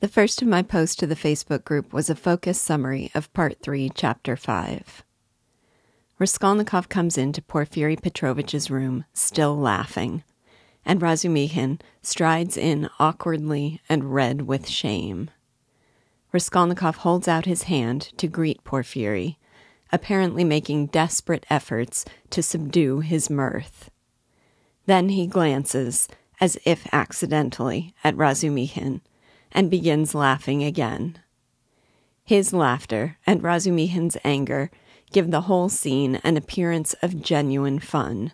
The first of my posts to the Facebook group was a focused summary of Part 3, Chapter 5. Raskolnikov comes into Porfiry Petrovich's room, still laughing, and Razumihin strides in awkwardly and red with shame. Raskolnikov holds out his hand to greet Porfiry, apparently making desperate efforts to subdue his mirth. Then he glances, as if accidentally, at Razumihin and begins laughing again. His laughter and Razumihin's anger give the whole scene an appearance of genuine fun,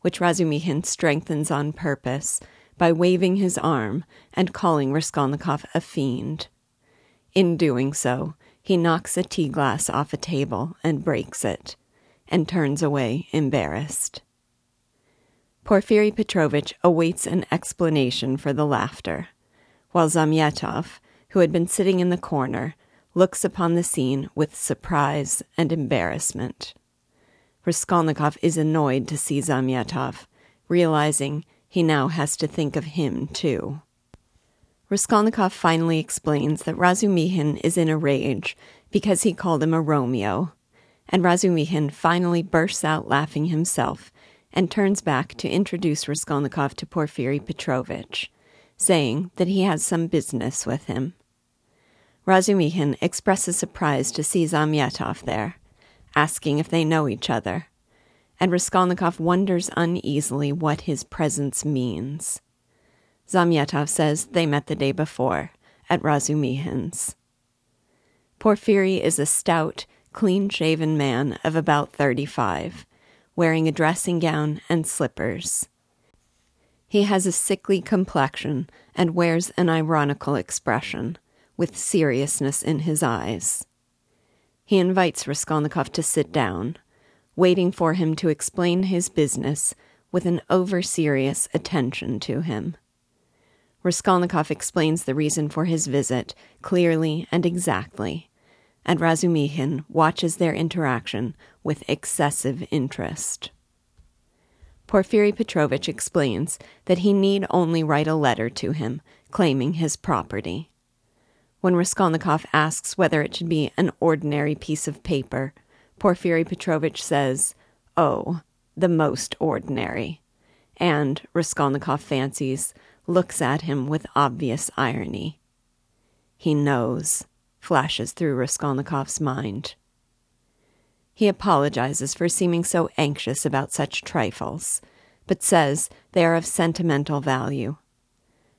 which Razumihin strengthens on purpose by waving his arm and calling Raskolnikov a fiend. In doing so, he knocks a tea glass off a table and breaks it, and turns away embarrassed. Porfiry Petrovitch awaits an explanation for the laughter while Zamyatov, who had been sitting in the corner, looks upon the scene with surprise and embarrassment. Raskolnikov is annoyed to see Zamyatov, realizing he now has to think of him too. Raskolnikov finally explains that Razumihin is in a rage because he called him a Romeo, and Razumihin finally bursts out laughing himself and turns back to introduce Raskolnikov to Porfiry Petrovitch saying that he has some business with him. Razumihin expresses surprise to see Zamyatov there, asking if they know each other, and Raskolnikov wonders uneasily what his presence means. Zamyatov says they met the day before at Razumihin's. Porfiry is a stout, clean shaven man of about 35, wearing a dressing gown and slippers. He has a sickly complexion and wears an ironical expression, with seriousness in his eyes. He invites Raskolnikov to sit down, waiting for him to explain his business with an over serious attention to him. Raskolnikov explains the reason for his visit clearly and exactly, and Razumihin watches their interaction with excessive interest. Porfiry Petrovitch explains that he need only write a letter to him claiming his property. When Raskolnikov asks whether it should be an ordinary piece of paper, Porfiry Petrovitch says, Oh, the most ordinary, and, Raskolnikov fancies, looks at him with obvious irony. He knows, flashes through Raskolnikov's mind. He apologizes for seeming so anxious about such trifles, but says they are of sentimental value.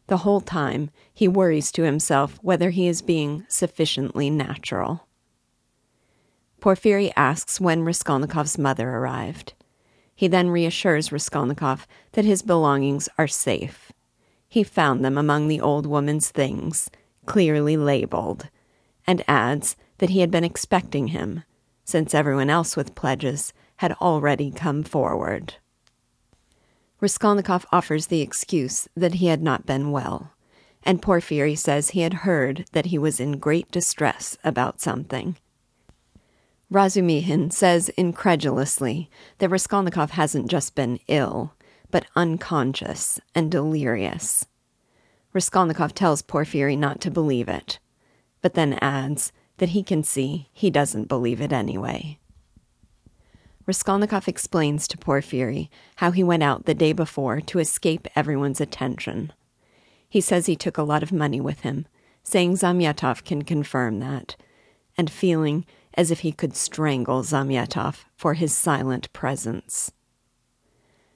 The whole time, he worries to himself whether he is being sufficiently natural. Porfiry asks when Raskolnikov's mother arrived. He then reassures Raskolnikov that his belongings are safe. He found them among the old woman's things, clearly labeled, and adds that he had been expecting him since everyone else with pledges had already come forward. Raskolnikov offers the excuse that he had not been well, and Porfiry says he had heard that he was in great distress about something. Razumihin says incredulously that Raskolnikov hasn't just been ill, but unconscious and delirious. Raskolnikov tells Porfiry not to believe it, but then adds that he can see he doesn't believe it anyway. Raskolnikov explains to Porfiry how he went out the day before to escape everyone's attention. He says he took a lot of money with him, saying Zamyatov can confirm that, and feeling as if he could strangle Zamyatov for his silent presence.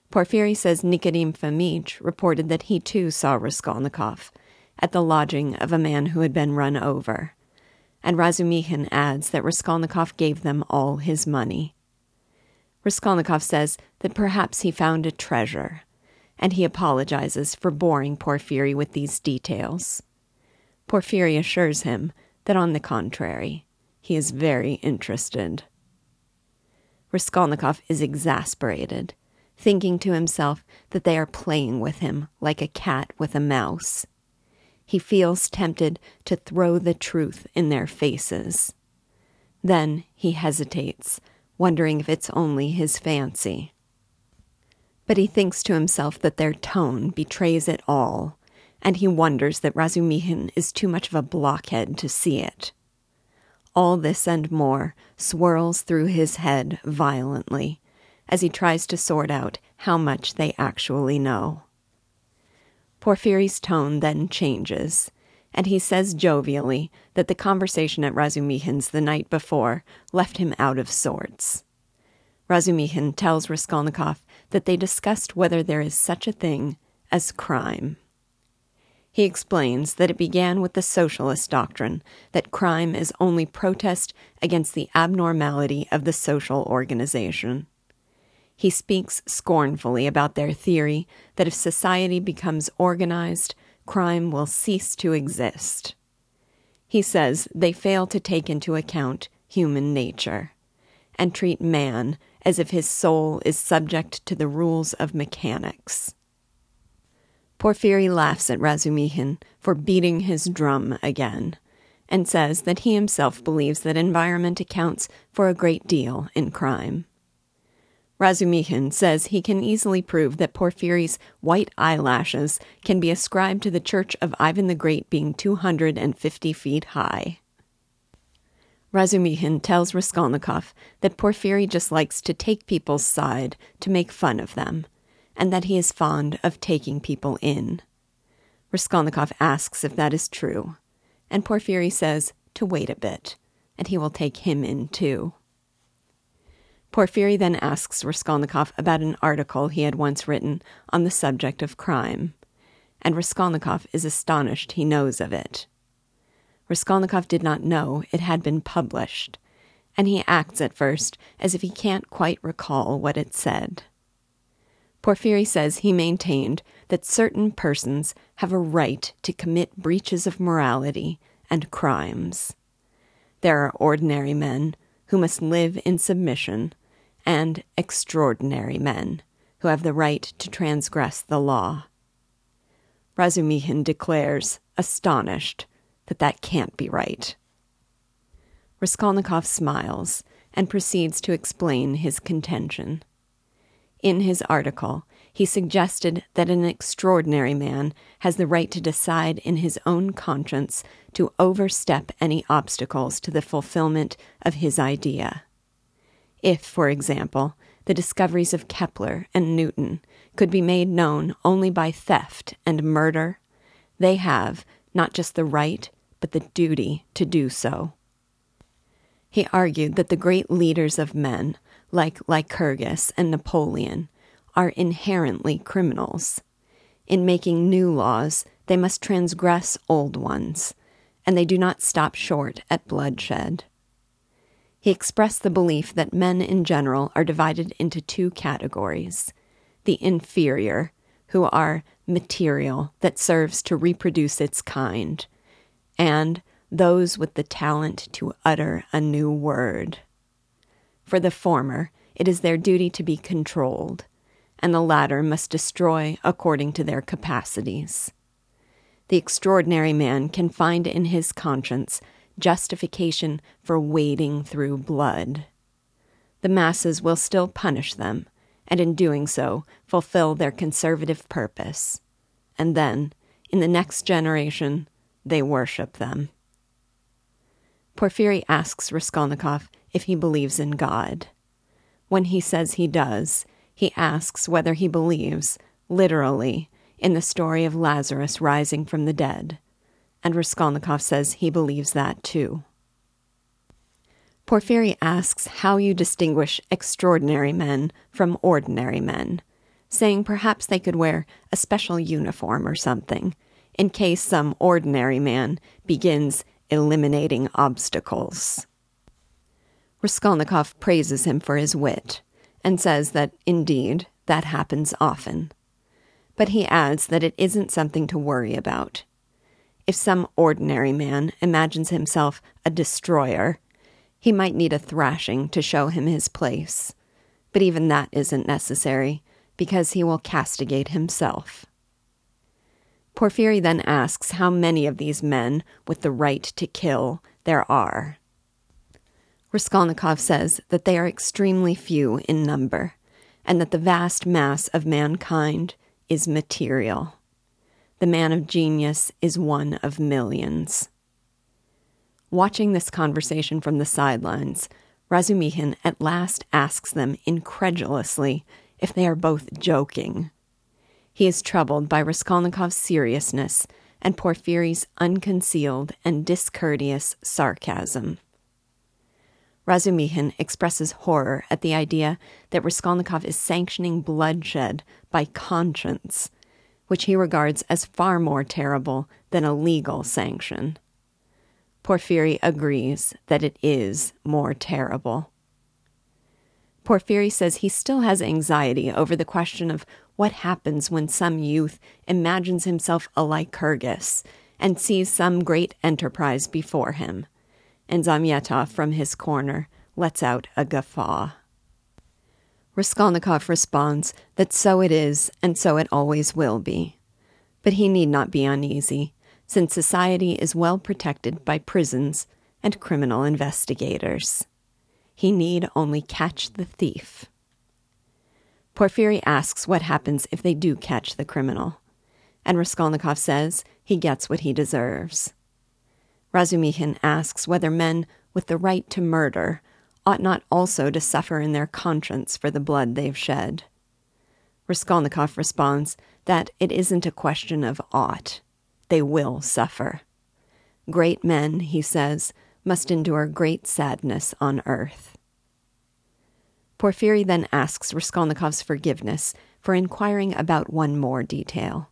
Porfiry says Nikodim Fomitch reported that he too saw Raskolnikov at the lodging of a man who had been run over and Razumihin adds that Raskolnikov gave them all his money. Raskolnikov says that perhaps he found a treasure, and he apologizes for boring Porfiry with these details. Porfiry assures him that, on the contrary, he is very interested. Raskolnikov is exasperated, thinking to himself that they are playing with him like a cat with a mouse he feels tempted to throw the truth in their faces. Then he hesitates, wondering if it's only his fancy. But he thinks to himself that their tone betrays it all, and he wonders that Razumihin is too much of a blockhead to see it. All this and more swirls through his head violently as he tries to sort out how much they actually know. Porfiry's tone then changes, and he says jovially that the conversation at Razumihin's the night before left him out of sorts. Razumihin tells Raskolnikov that they discussed whether there is such a thing as crime. He explains that it began with the socialist doctrine that crime is only protest against the abnormality of the social organization. He speaks scornfully about their theory that if society becomes organized, crime will cease to exist. He says they fail to take into account human nature and treat man as if his soul is subject to the rules of mechanics. Porfiry laughs at Razumihin for beating his drum again and says that he himself believes that environment accounts for a great deal in crime. Razumihin says he can easily prove that Porfiry's white eyelashes can be ascribed to the church of Ivan the Great being 250 feet high. Razumihin tells Raskolnikov that Porfiry just likes to take people's side to make fun of them and that he is fond of taking people in. Raskolnikov asks if that is true, and Porfiry says to wait a bit, and he will take him in too. Porfiry then asks Raskolnikov about an article he had once written on the subject of crime, and Raskolnikov is astonished he knows of it. Raskolnikov did not know it had been published, and he acts at first as if he can't quite recall what it said. Porfiry says he maintained that certain persons have a right to commit breaches of morality and crimes. There are ordinary men who must live in submission, and extraordinary men who have the right to transgress the law. Razumihin declares, astonished, that that can't be right. Raskolnikov smiles and proceeds to explain his contention. In his article, he suggested that an extraordinary man has the right to decide in his own conscience to overstep any obstacles to the fulfillment of his idea. If, for example, the discoveries of Kepler and Newton could be made known only by theft and murder, they have not just the right, but the duty to do so. He argued that the great leaders of men like Lycurgus and Napoleon, are inherently criminals. In making new laws, they must transgress old ones, and they do not stop short at bloodshed. He expressed the belief that men in general are divided into two categories the inferior, who are material that serves to reproduce its kind, and those with the talent to utter a new word. For the former, it is their duty to be controlled, and the latter must destroy according to their capacities. The extraordinary man can find in his conscience justification for wading through blood. The masses will still punish them, and in doing so, fulfill their conservative purpose. And then, in the next generation, they worship them. Porfiry asks Raskolnikov if he believes in God. When he says he does, he asks whether he believes, literally, in the story of Lazarus rising from the dead, and Raskolnikov says he believes that too. Porfiry asks how you distinguish extraordinary men from ordinary men, saying perhaps they could wear a special uniform or something, in case some ordinary man begins eliminating obstacles. Raskolnikov praises him for his wit and says that, indeed, that happens often. But he adds that it isn't something to worry about. If some ordinary man imagines himself a destroyer, he might need a thrashing to show him his place. But even that isn't necessary, because he will castigate himself. Porfiry then asks how many of these men with the right to kill there are. Raskolnikov says that they are extremely few in number, and that the vast mass of mankind is material. The man of genius is one of millions. Watching this conversation from the sidelines, Razumihin at last asks them incredulously if they are both joking. He is troubled by Raskolnikov's seriousness and Porfiry's unconcealed and discourteous sarcasm. Razumihin expresses horror at the idea that Raskolnikov is sanctioning bloodshed by conscience, which he regards as far more terrible than a legal sanction. Porfiry agrees that it is more terrible. Porfiry says he still has anxiety over the question of what happens when some youth imagines himself a Lycurgus and sees some great enterprise before him. And Zamyatov, from his corner, lets out a guffaw. Raskolnikov responds that so it is, and so it always will be. But he need not be uneasy since society is well protected by prisons and criminal investigators. He need only catch the thief. Porfiry asks what happens if they do catch the criminal, and Raskolnikov says he gets what he deserves. Razumihin asks whether men with the right to murder ought not also to suffer in their conscience for the blood they've shed. Raskolnikov responds that it isn't a question of ought they will suffer. Great men, he says, must endure great sadness on earth. Porfiry then asks Raskolnikov's forgiveness for inquiring about one more detail.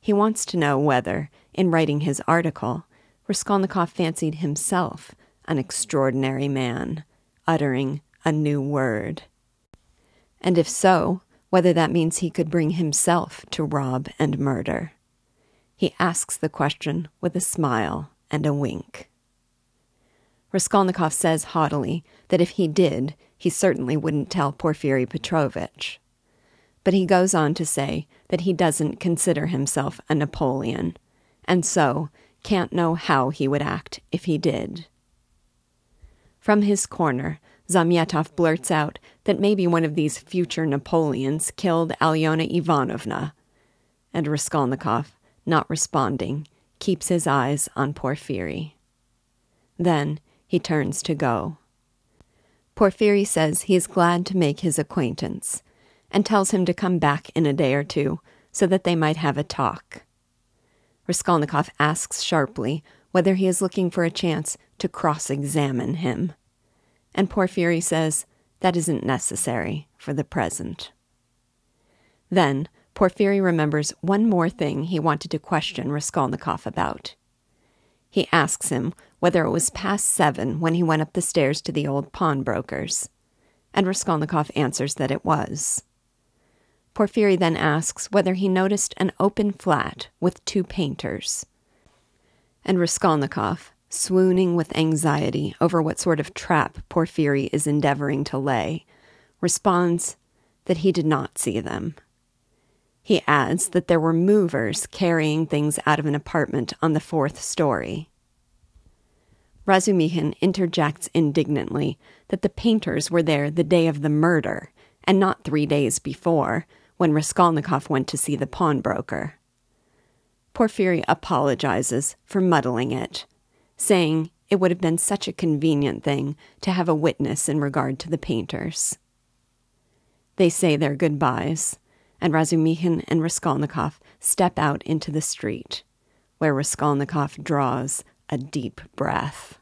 He wants to know whether, in writing his article, Raskolnikov fancied himself an extraordinary man, uttering a new word. And if so, whether that means he could bring himself to rob and murder. He asks the question with a smile and a wink. Raskolnikov says haughtily that if he did, he certainly wouldn't tell Porfiry Petrovitch. But he goes on to say that he doesn't consider himself a Napoleon, and so can't know how he would act if he did. From his corner, Zamyatov blurts out that maybe one of these future Napoleons killed Alyona Ivanovna, and Raskolnikov, not responding, keeps his eyes on Porfiry. Then he turns to go. Porfiry says he is glad to make his acquaintance and tells him to come back in a day or two so that they might have a talk. Raskolnikov asks sharply whether he is looking for a chance to cross examine him. And Porfiry says that isn't necessary for the present. Then Porfiry remembers one more thing he wanted to question Raskolnikov about. He asks him whether it was past seven when he went up the stairs to the old pawnbroker's, and Raskolnikov answers that it was. Porfiry then asks whether he noticed an open flat with two painters. And Raskolnikov, swooning with anxiety over what sort of trap Porfiry is endeavoring to lay, responds that he did not see them. He adds that there were movers carrying things out of an apartment on the fourth story. Razumihin interjects indignantly that the painters were there the day of the murder and not three days before, when Raskolnikov went to see the pawnbroker. Porfiry apologizes for muddling it, saying it would have been such a convenient thing to have a witness in regard to the painters. They say their goodbyes and Razumihin and Raskolnikov step out into the street, where Raskolnikov draws a deep breath.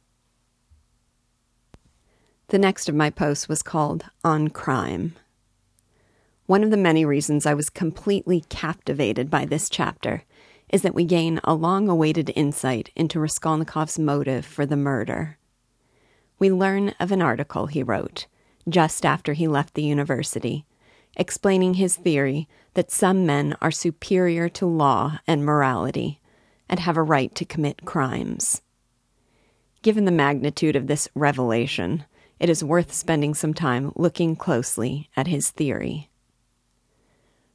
The next of my posts was called On Crime. One of the many reasons I was completely captivated by this chapter is that we gain a long awaited insight into Raskolnikov's motive for the murder. We learn of an article he wrote just after he left the university explaining his theory that some men are superior to law and morality and have a right to commit crimes. Given the magnitude of this revelation, it is worth spending some time looking closely at his theory.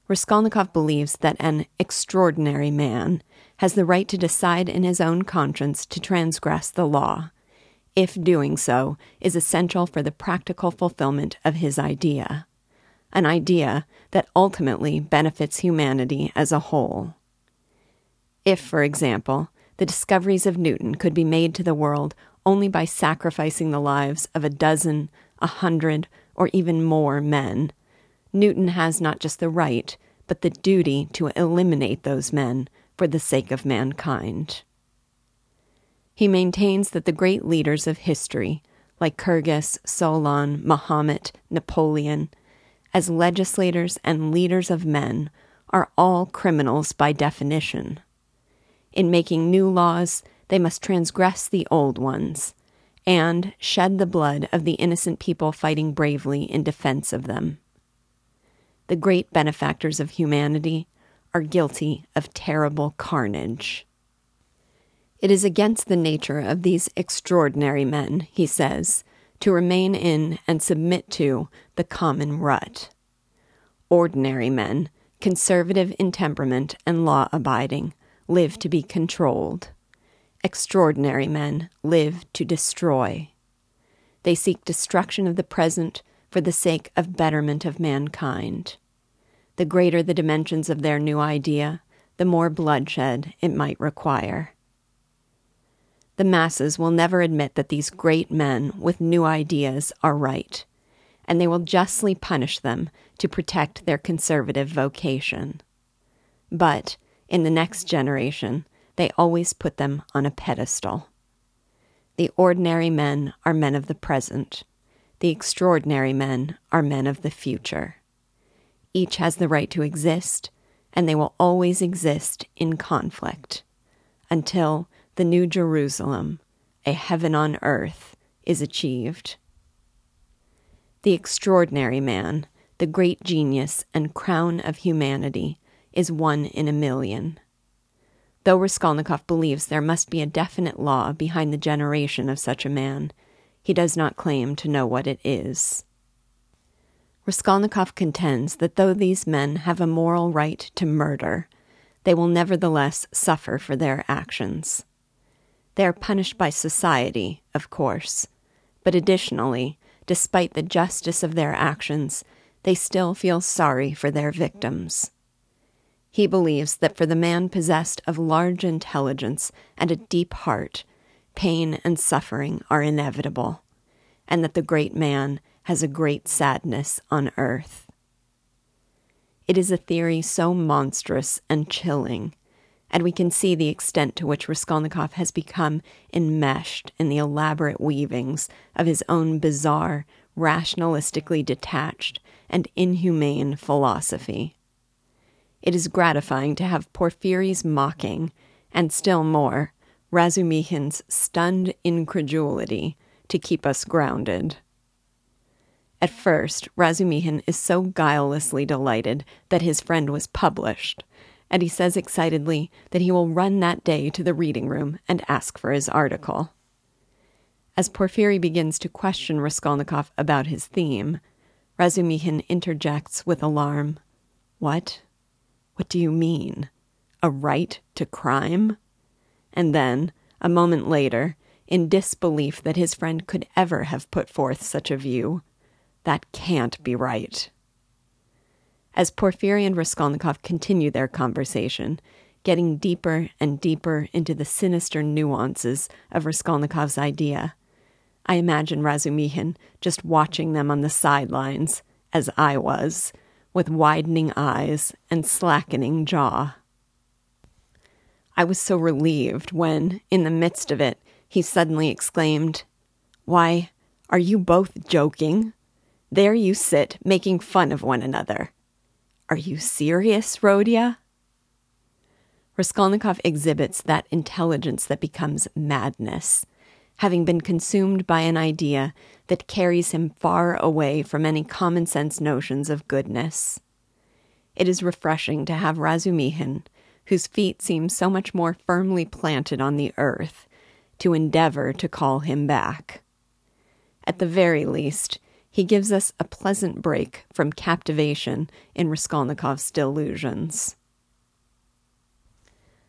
Raskolnikov believes that an extraordinary man has the right to decide in his own conscience to transgress the law, if doing so is essential for the practical fulfillment of his idea an idea that ultimately benefits humanity as a whole. If, for example, the discoveries of Newton could be made to the world only by sacrificing the lives of a dozen, a hundred, or even more men, Newton has not just the right, but the duty to eliminate those men for the sake of mankind. He maintains that the great leaders of history, like Lycurgus, Solon, Mahomet, Napoleon, as legislators and leaders of men, are all criminals by definition. In making new laws, they must transgress the old ones and shed the blood of the innocent people fighting bravely in defense of them. The great benefactors of humanity are guilty of terrible carnage. It is against the nature of these extraordinary men, he says, to remain in and submit to the common rut. Ordinary men, conservative in temperament and law abiding, live to be controlled. Extraordinary men live to destroy. They seek destruction of the present for the sake of betterment of mankind. The greater the dimensions of their new idea, the more bloodshed it might require. The masses will never admit that these great men with new ideas are right, and they will justly punish them to protect their conservative vocation. But in the next generation, they always put them on a pedestal. The ordinary men are men of the present. The extraordinary men are men of the future. Each has the right to exist, and they will always exist in conflict until the New Jerusalem, a heaven on earth, is achieved. The extraordinary man, the great genius and crown of humanity, is one in a million. Though Raskolnikov believes there must be a definite law behind the generation of such a man, he does not claim to know what it is. Raskolnikov contends that though these men have a moral right to murder, they will nevertheless suffer for their actions. They are punished by society, of course, but additionally, despite the justice of their actions, they still feel sorry for their victims. He believes that for the man possessed of large intelligence and a deep heart, pain and suffering are inevitable, and that the great man has a great sadness on earth. It is a theory so monstrous and chilling, and we can see the extent to which Raskolnikov has become enmeshed in the elaborate weavings of his own bizarre, rationalistically detached, and inhumane philosophy. It is gratifying to have Porfiry's mocking, and still more, Razumihin's stunned incredulity to keep us grounded. At first, Razumihin is so guilelessly delighted that his friend was published, and he says excitedly that he will run that day to the reading room and ask for his article. As Porfiry begins to question Raskolnikov about his theme, Razumihin interjects with alarm, What? What do you mean? A right to crime? And then, a moment later, in disbelief that his friend could ever have put forth such a view, that can't be right. As Porfiry and Raskolnikov continue their conversation, getting deeper and deeper into the sinister nuances of Raskolnikov's idea, I imagine Razumihin just watching them on the sidelines, as I was, with widening eyes and slackening jaw. I was so relieved when, in the midst of it, he suddenly exclaimed, Why, are you both joking? There you sit, making fun of one another. Are you serious, Rodya? Raskolnikov exhibits that intelligence that becomes madness, having been consumed by an idea that carries him far away from any common sense notions of goodness. It is refreshing to have Razumihin, whose feet seem so much more firmly planted on the earth, to endeavor to call him back. At the very least, he gives us a pleasant break from captivation in Raskolnikov's delusions.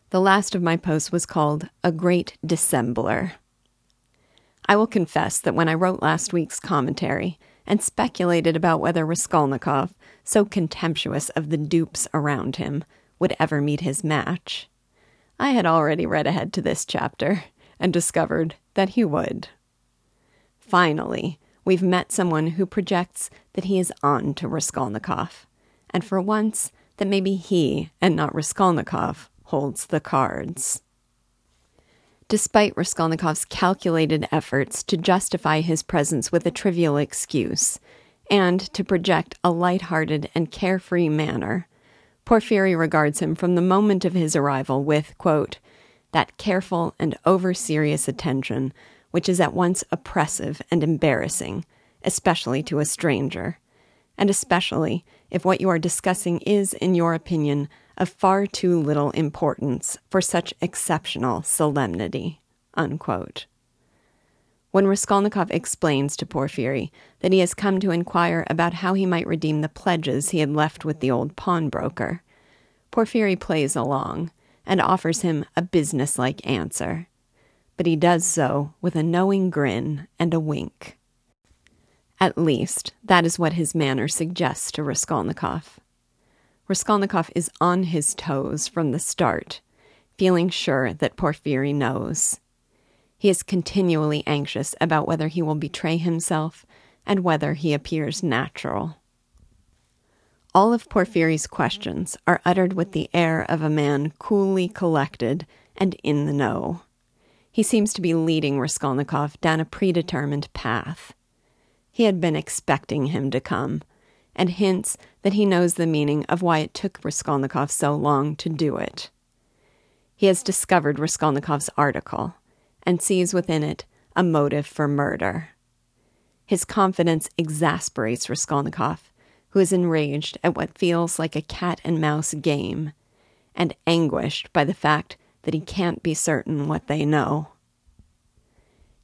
The last of my posts was called A Great Dissembler. I will confess that when I wrote last week's commentary and speculated about whether Raskolnikov, so contemptuous of the dupes around him, would ever meet his match, I had already read ahead to this chapter and discovered that he would. Finally, we've met someone who projects that he is on to Raskolnikov, and for once, that maybe he and not Raskolnikov holds the cards. Despite Raskolnikov's calculated efforts to justify his presence with a trivial excuse and to project a light-hearted and carefree manner, Porfiry regards him from the moment of his arrival with, quote, that careful and over serious attention which is at once oppressive and embarrassing, especially to a stranger, and especially if what you are discussing is, in your opinion, of far too little importance for such exceptional solemnity. Unquote. When Raskolnikov explains to Porfiry that he has come to inquire about how he might redeem the pledges he had left with the old pawnbroker, Porfiry plays along and offers him a businesslike answer. But he does so with a knowing grin and a wink. At least, that is what his manner suggests to Raskolnikov. Raskolnikov is on his toes from the start, feeling sure that Porfiry knows. He is continually anxious about whether he will betray himself and whether he appears natural. All of Porfiry's questions are uttered with the air of a man coolly collected and in the know. He seems to be leading Raskolnikov down a predetermined path. He had been expecting him to come and hints that he knows the meaning of why it took Raskolnikov so long to do it. He has discovered Raskolnikov's article and sees within it a motive for murder. His confidence exasperates Raskolnikov, who is enraged at what feels like a cat and mouse game, and anguished by the fact that he can't be certain what they know.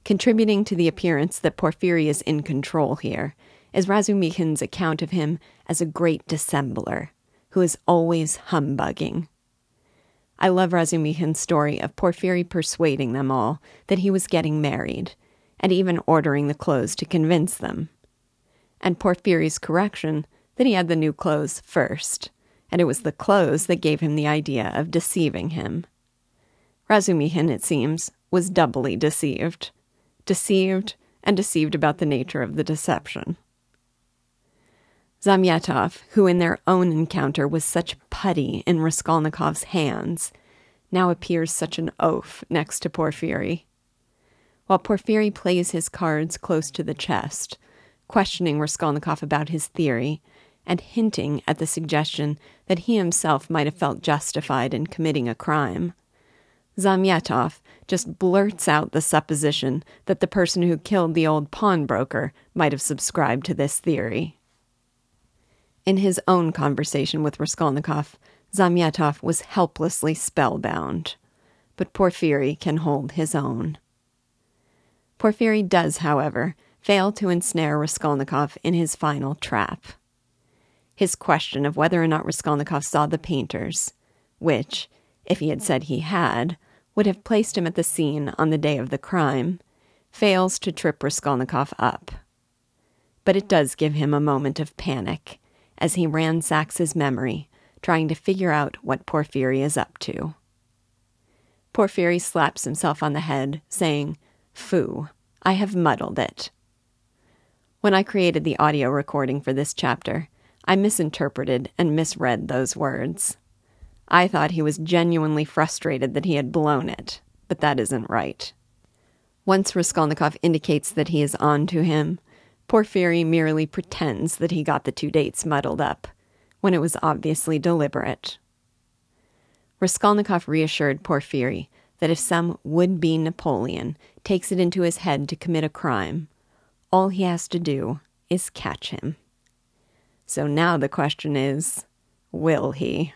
Contributing to the appearance that Porfiry is in control here is Razumihin's account of him as a great dissembler who is always humbugging. I love Razumihin's story of Porfiry persuading them all that he was getting married, and even ordering the clothes to convince them. And Porfiry's correction that he had the new clothes first, and it was the clothes that gave him the idea of deceiving him. Razumihin, it seems, was doubly deceived. Deceived and deceived about the nature of the deception. Zamyatov, who in their own encounter was such putty in Raskolnikov's hands, now appears such an oaf next to Porfiry. While Porfiry plays his cards close to the chest, questioning Raskolnikov about his theory, and hinting at the suggestion that he himself might have felt justified in committing a crime, Zamyatov just blurts out the supposition that the person who killed the old pawnbroker might have subscribed to this theory. In his own conversation with Raskolnikov, Zamyatov was helplessly spellbound, but Porfiry can hold his own. Porfiry does, however, fail to ensnare Raskolnikov in his final trap. His question of whether or not Raskolnikov saw the painters, which, if he had said he had, would have placed him at the scene on the day of the crime, fails to trip Raskolnikov up. But it does give him a moment of panic as he ransacks his memory, trying to figure out what Porfiry is up to. Porfiry slaps himself on the head, saying, Phoo, I have muddled it. When I created the audio recording for this chapter, I misinterpreted and misread those words. I thought he was genuinely frustrated that he had blown it, but that isn't right. Once Raskolnikov indicates that he is on to him, Porfiry merely pretends that he got the two dates muddled up, when it was obviously deliberate. Raskolnikov reassured Porfiry that if some would be Napoleon takes it into his head to commit a crime, all he has to do is catch him. So now the question is will he?